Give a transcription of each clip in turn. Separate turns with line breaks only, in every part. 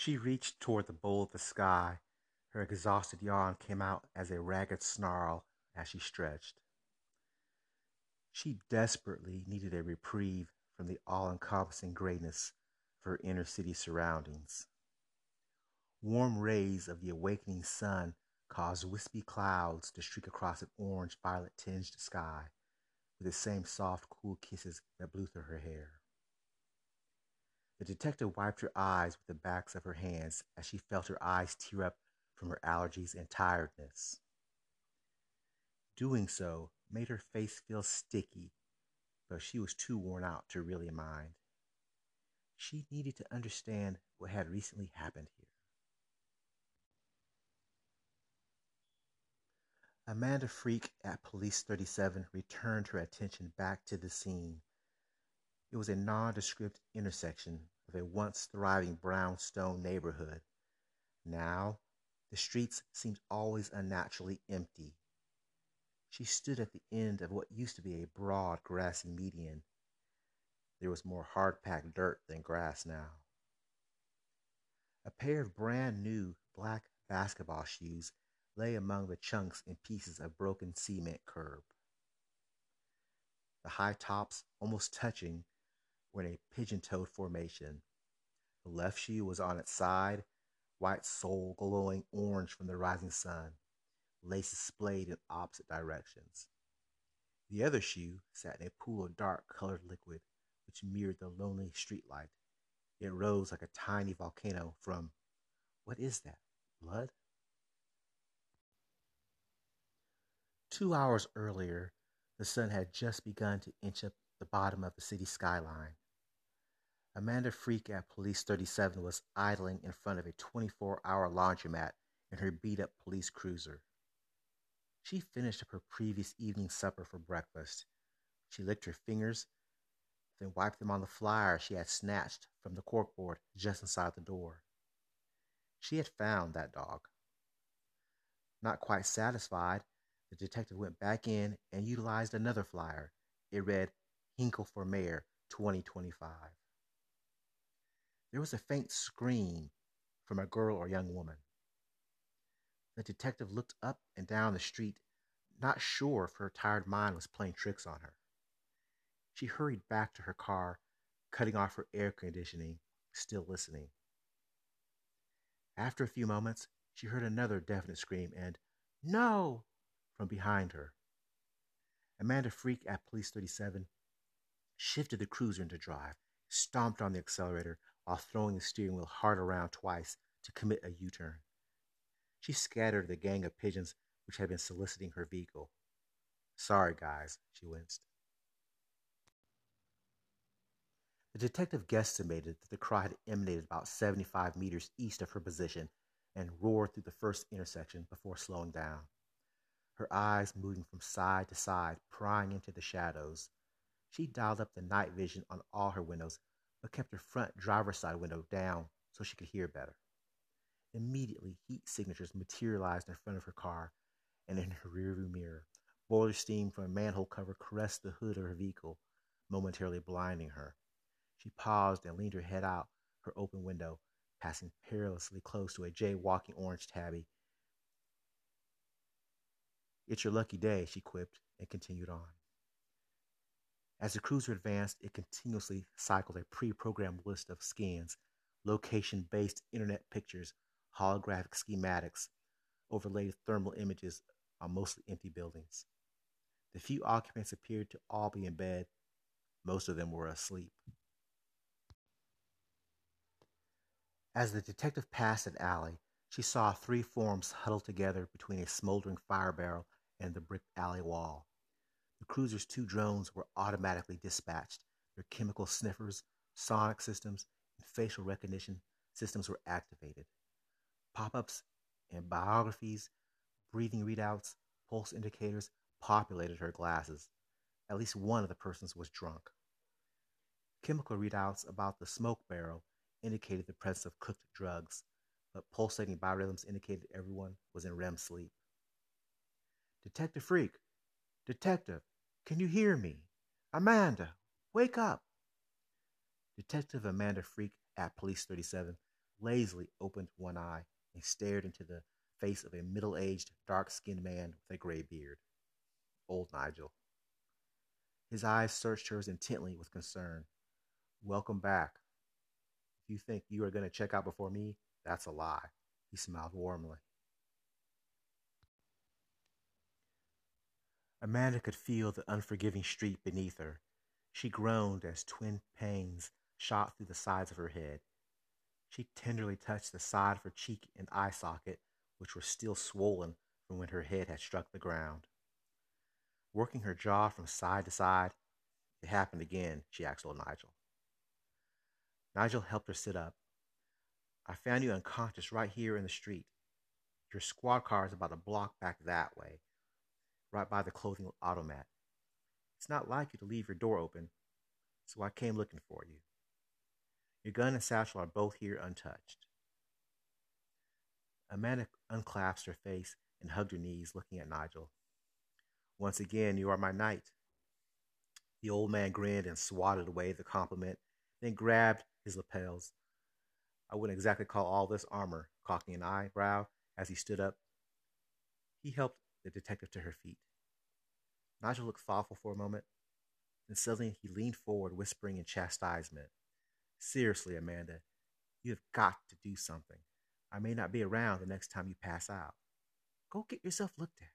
She reached toward the bowl of the sky. Her exhausted yawn came out as a ragged snarl as she stretched. She desperately needed a reprieve from the all encompassing grayness of her inner city surroundings. Warm rays of the awakening sun caused wispy clouds to streak across an orange violet tinged sky with the same soft, cool kisses that blew through her hair. The detective wiped her eyes with the backs of her hands as she felt her eyes tear up from her allergies and tiredness. Doing so made her face feel sticky, but she was too worn out to really mind. She needed to understand what had recently happened here. Amanda Freak at Police 37 returned her attention back to the scene. It was a nondescript intersection of a once thriving brownstone neighborhood. Now, the streets seemed always unnaturally empty. She stood at the end of what used to be a broad, grassy median. There was more hard packed dirt than grass now. A pair of brand new black basketball shoes lay among the chunks and pieces of broken cement curb. The high tops, almost touching, were in a pigeon toed formation. The left shoe was on its side, white sole glowing orange from the rising sun, laces splayed in opposite directions. The other shoe sat in a pool of dark colored liquid which mirrored the lonely streetlight. It rose like a tiny volcano from what is that? Blood? Two hours earlier, the sun had just begun to inch up the bottom of the city skyline. Amanda Freak at Police 37 was idling in front of a 24 hour laundromat in her beat up police cruiser. She finished up her previous evening supper for breakfast. She licked her fingers, then wiped them on the flyer she had snatched from the corkboard just inside the door. She had found that dog. Not quite satisfied, the detective went back in and utilized another flyer. It read Hinkle for Mayor 2025. There was a faint scream from a girl or young woman. The detective looked up and down the street, not sure if her tired mind was playing tricks on her. She hurried back to her car, cutting off her air conditioning, still listening. After a few moments, she heard another definite scream and, No! from behind her. Amanda Freak at Police 37 shifted the cruiser into drive, stomped on the accelerator while throwing the steering wheel hard around twice to commit a U turn. She scattered the gang of pigeons which had been soliciting her vehicle. Sorry, guys, she winced. The detective guesstimated that the cry had emanated about 75 meters east of her position and roared through the first intersection before slowing down her eyes moving from side to side, prying into the shadows. She dialed up the night vision on all her windows, but kept her front driver's side window down so she could hear better. Immediately, heat signatures materialized in front of her car and in her rearview mirror. Boiler steam from a manhole cover caressed the hood of her vehicle, momentarily blinding her. She paused and leaned her head out her open window, passing perilously close to a jaywalking orange tabby it's your lucky day, she quipped and continued on. As the cruiser advanced, it continuously cycled a pre programmed list of scans, location based internet pictures, holographic schematics, overlaid thermal images on mostly empty buildings. The few occupants appeared to all be in bed. Most of them were asleep. As the detective passed an alley, she saw three forms huddled together between a smoldering fire barrel and the brick alley wall. Cruiser's two drones were automatically dispatched. Their chemical sniffers, sonic systems, and facial recognition systems were activated. Pop ups and biographies, breathing readouts, pulse indicators populated her glasses. At least one of the persons was drunk. Chemical readouts about the smoke barrel indicated the presence of cooked drugs, but pulsating biorhythms indicated everyone was in REM sleep. Detective Freak, Detective, can you hear me? Amanda, wake up. Detective Amanda Freak at Police 37 lazily opened one eye and stared into the face of a middle aged, dark skinned man with a gray beard. Old Nigel. His eyes searched hers intently with concern. Welcome back. If you think you are going to check out before me, that's a lie. He smiled warmly. Amanda could feel the unforgiving street beneath her. She groaned as twin pains shot through the sides of her head. She tenderly touched the side of her cheek and eye socket, which were still swollen from when her head had struck the ground. Working her jaw from side to side, it happened again, she asked old Nigel. Nigel helped her sit up. I found you unconscious right here in the street. Your squad car is about a block back that way, right by the clothing automat. It's not like you to leave your door open, so I came looking for you. Your gun and satchel are both here untouched. Amanda unclasped her face and hugged her knees, looking at Nigel. Once again, you are my knight. The old man grinned and swatted away the compliment, then grabbed his lapels. I wouldn't exactly call all this armor, cocking an eyebrow as he stood up. He helped the detective to her feet. Nigel looked thoughtful for a moment, then suddenly he leaned forward, whispering in chastisement. Seriously, Amanda, you have got to do something. I may not be around the next time you pass out. Go get yourself looked at.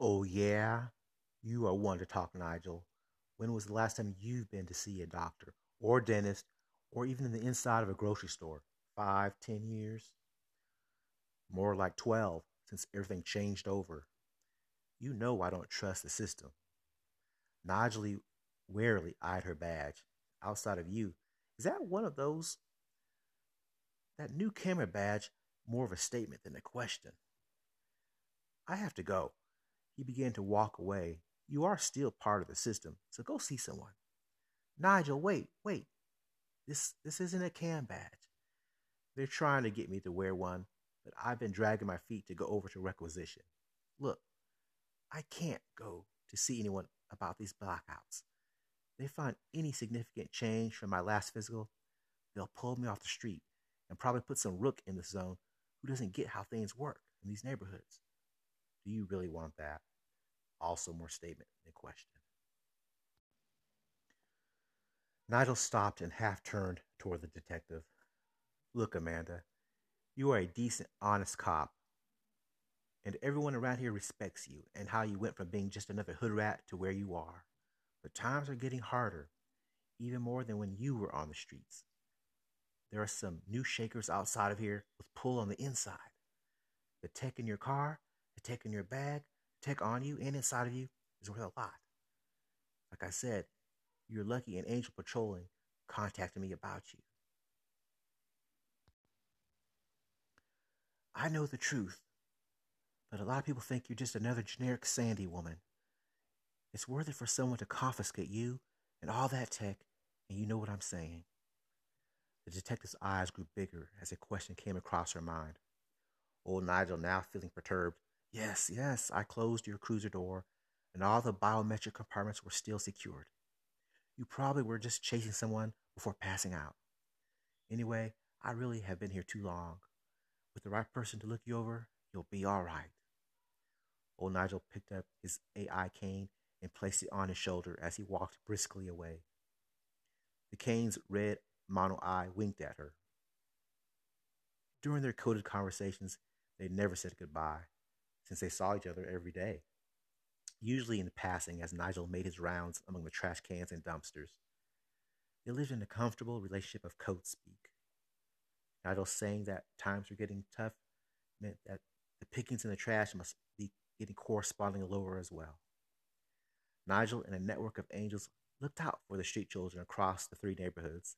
Oh, yeah? You are one to talk, Nigel. When was the last time you've been to see a doctor or dentist or even in the inside of a grocery store? Five, ten years? More like 12 since everything changed over. You know I don't trust the system. Nigel warily eyed her badge. Outside of you, is that one of those? That new camera badge more of a statement than a question. I have to go. He began to walk away. You are still part of the system, so go see someone. Nigel, wait, wait. This this isn't a cam badge. They're trying to get me to wear one, but I've been dragging my feet to go over to requisition. Look, I can't go to see anyone about these blackouts they find any significant change from my last physical, they'll pull me off the street and probably put some rook in the zone who doesn't get how things work in these neighborhoods. Do you really want that? Also, more statement than question. Nigel stopped and half turned toward the detective. Look, Amanda, you are a decent, honest cop, and everyone around here respects you and how you went from being just another hood rat to where you are. But times are getting harder, even more than when you were on the streets. There are some new shakers outside of here with pull on the inside. The tech in your car, the tech in your bag, the tech on you and inside of you is worth a lot. Like I said, you're lucky an angel patrolling contacted me about you. I know the truth, but a lot of people think you're just another generic Sandy woman. It's worth it for someone to confiscate you and all that tech, and you know what I'm saying. The detective's eyes grew bigger as a question came across her mind. Old Nigel, now feeling perturbed, Yes, yes, I closed your cruiser door, and all the biometric compartments were still secured. You probably were just chasing someone before passing out. Anyway, I really have been here too long. With the right person to look you over, you'll be all right. Old Nigel picked up his AI cane and placed it on his shoulder as he walked briskly away. The cane's red mono eye winked at her. During their coded conversations, they never said goodbye, since they saw each other every day, usually in passing as Nigel made his rounds among the trash cans and dumpsters. They lived in a comfortable relationship of code speak. Nigel saying that times were getting tough meant that the pickings in the trash must be getting correspondingly lower as well. Nigel and a network of angels looked out for the street children across the three neighborhoods.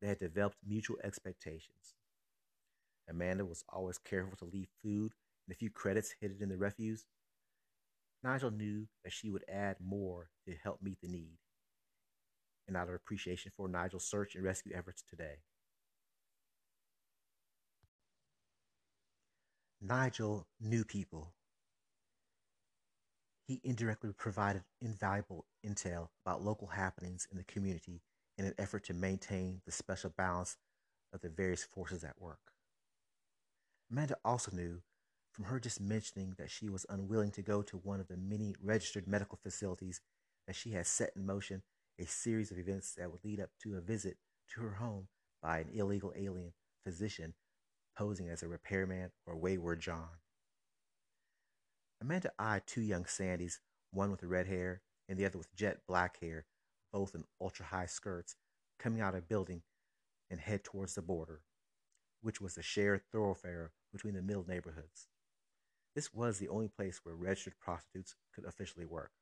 They had developed mutual expectations. Amanda was always careful to leave food and a few credits hidden in the refuse. Nigel knew that she would add more to help meet the need, and out of appreciation for Nigel's search and rescue efforts today. Nigel knew people he indirectly provided invaluable intel about local happenings in the community in an effort to maintain the special balance of the various forces at work. Amanda also knew from her just mentioning that she was unwilling to go to one of the many registered medical facilities that she had set in motion a series of events that would lead up to a visit to her home by an illegal alien physician posing as a repairman or wayward John. Amanda eyed two young Sandys, one with red hair and the other with jet black hair, both in ultra high skirts, coming out of a building and head towards the border, which was a shared thoroughfare between the middle neighborhoods. This was the only place where registered prostitutes could officially work.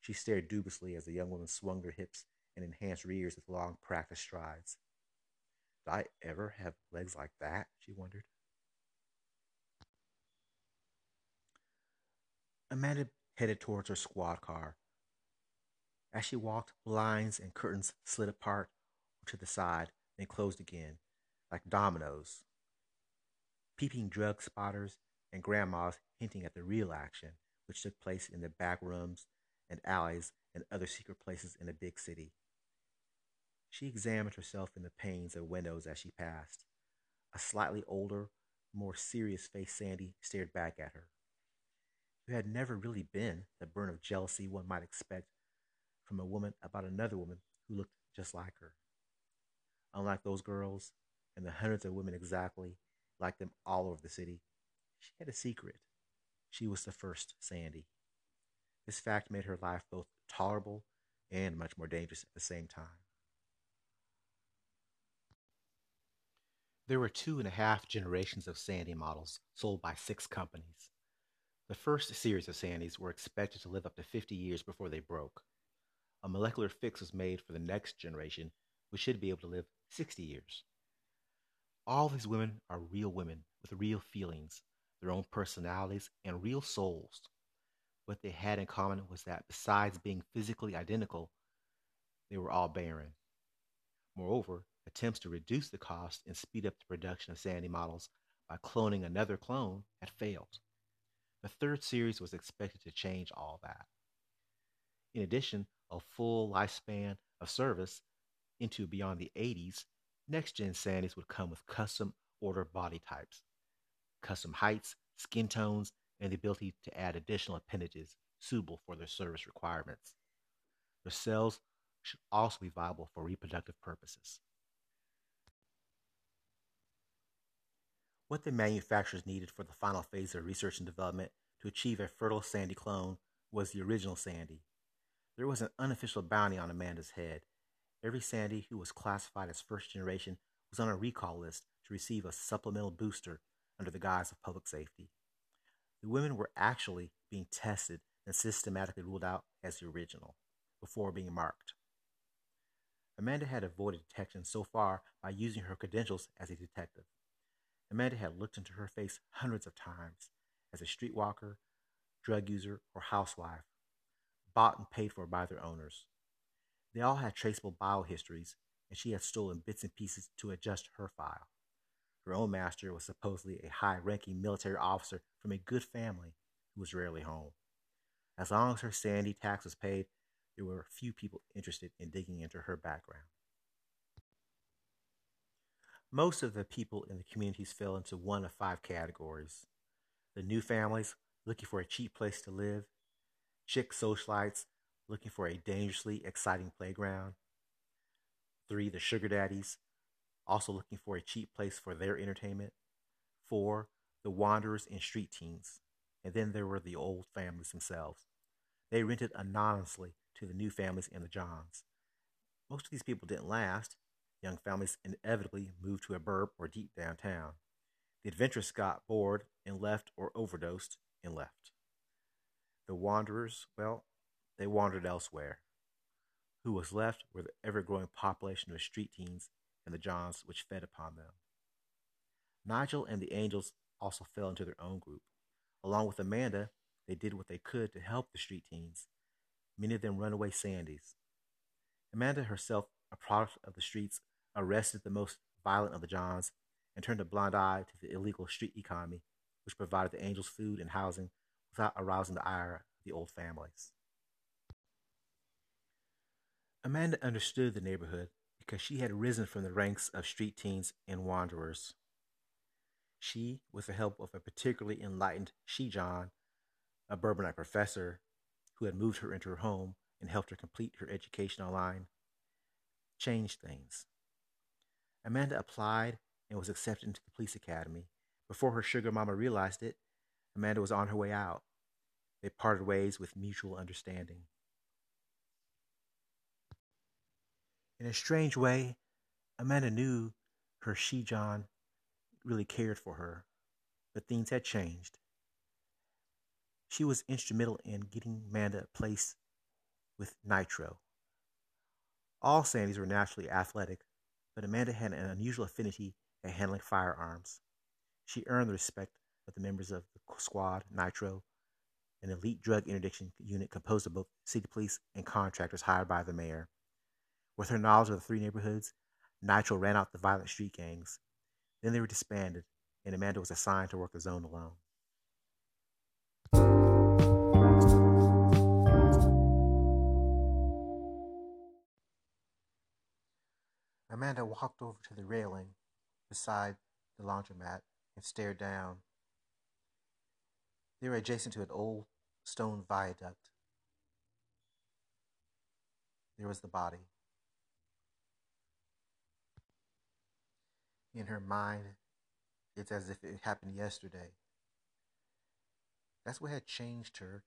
She stared dubiously as the young woman swung her hips and enhanced rears with long practiced strides. Did I ever have legs like that? she wondered. Amanda headed towards her squad car. As she walked, blinds and curtains slid apart to the side, then closed again, like dominoes. Peeping drug spotters and grandmas hinting at the real action, which took place in the back rooms and alleys and other secret places in a big city. She examined herself in the panes of windows as she passed. A slightly older, more serious faced Sandy stared back at her. There had never really been the burn of jealousy one might expect from a woman about another woman who looked just like her. Unlike those girls and the hundreds of women exactly like them all over the city, she had a secret. She was the first Sandy. This fact made her life both tolerable and much more dangerous at the same time. There were two and a half generations of Sandy models sold by six companies. The first series of Sandys were expected to live up to 50 years before they broke. A molecular fix was made for the next generation, which should be able to live 60 years. All these women are real women with real feelings, their own personalities, and real souls. What they had in common was that besides being physically identical, they were all barren. Moreover, attempts to reduce the cost and speed up the production of Sandy models by cloning another clone had failed. The third series was expected to change all that. In addition, a full lifespan of service into beyond the 80s, next gen Sandys would come with custom order body types, custom heights, skin tones, and the ability to add additional appendages suitable for their service requirements. Their cells should also be viable for reproductive purposes. What the manufacturers needed for the final phase of research and development to achieve a fertile Sandy clone was the original Sandy. There was an unofficial bounty on Amanda's head. Every Sandy who was classified as first generation was on a recall list to receive a supplemental booster under the guise of public safety. The women were actually being tested and systematically ruled out as the original before being marked. Amanda had avoided detection so far by using her credentials as a detective. Amanda had looked into her face hundreds of times as a streetwalker, drug user, or housewife, bought and paid for by their owners. They all had traceable bio histories, and she had stolen bits and pieces to adjust her file. Her own master was supposedly a high ranking military officer from a good family who was rarely home. As long as her sandy tax was paid, there were few people interested in digging into her background. Most of the people in the communities fell into one of five categories the new families looking for a cheap place to live, chick socialites looking for a dangerously exciting playground, three, the sugar daddies also looking for a cheap place for their entertainment. Four, the wanderers and street teens. And then there were the old families themselves. They rented anonymously to the new families and the Johns. Most of these people didn't last. Young families inevitably moved to a burb or deep downtown. The adventurous got bored and left or overdosed and left. The wanderers, well, they wandered elsewhere. Who was left were the ever growing population of street teens and the Johns which fed upon them. Nigel and the Angels also fell into their own group. Along with Amanda, they did what they could to help the street teens, many of them runaway Sandys. Amanda herself, a product of the streets, arrested the most violent of the Johns and turned a blind eye to the illegal street economy, which provided the Angels food and housing without arousing the ire of the old families. Amanda understood the neighborhood because she had risen from the ranks of street teens and wanderers. She, with the help of a particularly enlightened She-John, a Bourbonite professor who had moved her into her home and helped her complete her education online, changed things. Amanda applied and was accepted into the police academy. Before her sugar mama realized it, Amanda was on her way out. They parted ways with mutual understanding. In a strange way, Amanda knew her She-John really cared for her, but things had changed. She was instrumental in getting Amanda a place with Nitro. All Sandys were naturally athletic, but Amanda had an unusual affinity at handling firearms. She earned the respect of the members of the squad, Nitro, an elite drug interdiction unit composed of both city police and contractors hired by the mayor. With her knowledge of the three neighborhoods, Nitro ran out the violent street gangs. Then they were disbanded, and Amanda was assigned to work the zone alone. Amanda walked over to the railing beside the laundromat and stared down. They were adjacent to an old stone viaduct. There was the body. In her mind, it's as if it happened yesterday. That's what had changed her.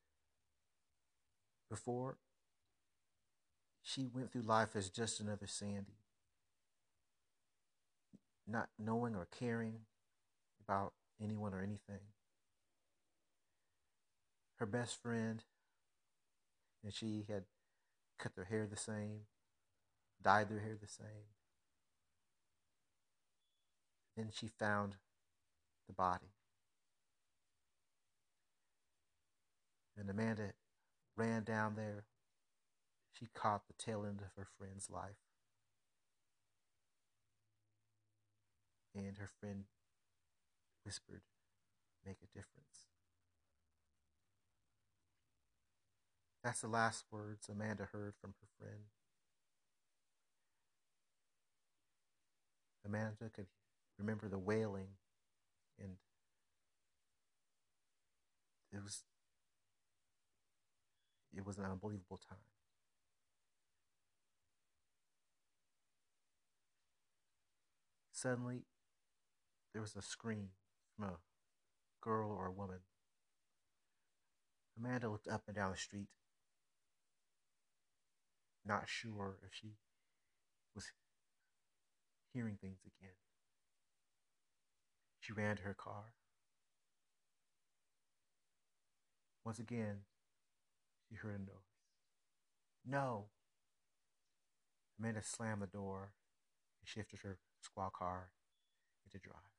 Before, she went through life as just another Sandy not knowing or caring about anyone or anything. Her best friend and she had cut their hair the same, dyed their hair the same. Then she found the body. And Amanda ran down there. She caught the tail end of her friend's life. And her friend whispered, Make a difference. That's the last words Amanda heard from her friend. Amanda could remember the wailing and it was it was an unbelievable time. Suddenly there was a scream from a girl or a woman. Amanda looked up and down the street, not sure if she was hearing things again. She ran to her car. Once again, she heard a noise. No! Amanda slammed the door and shifted her squad car into drive.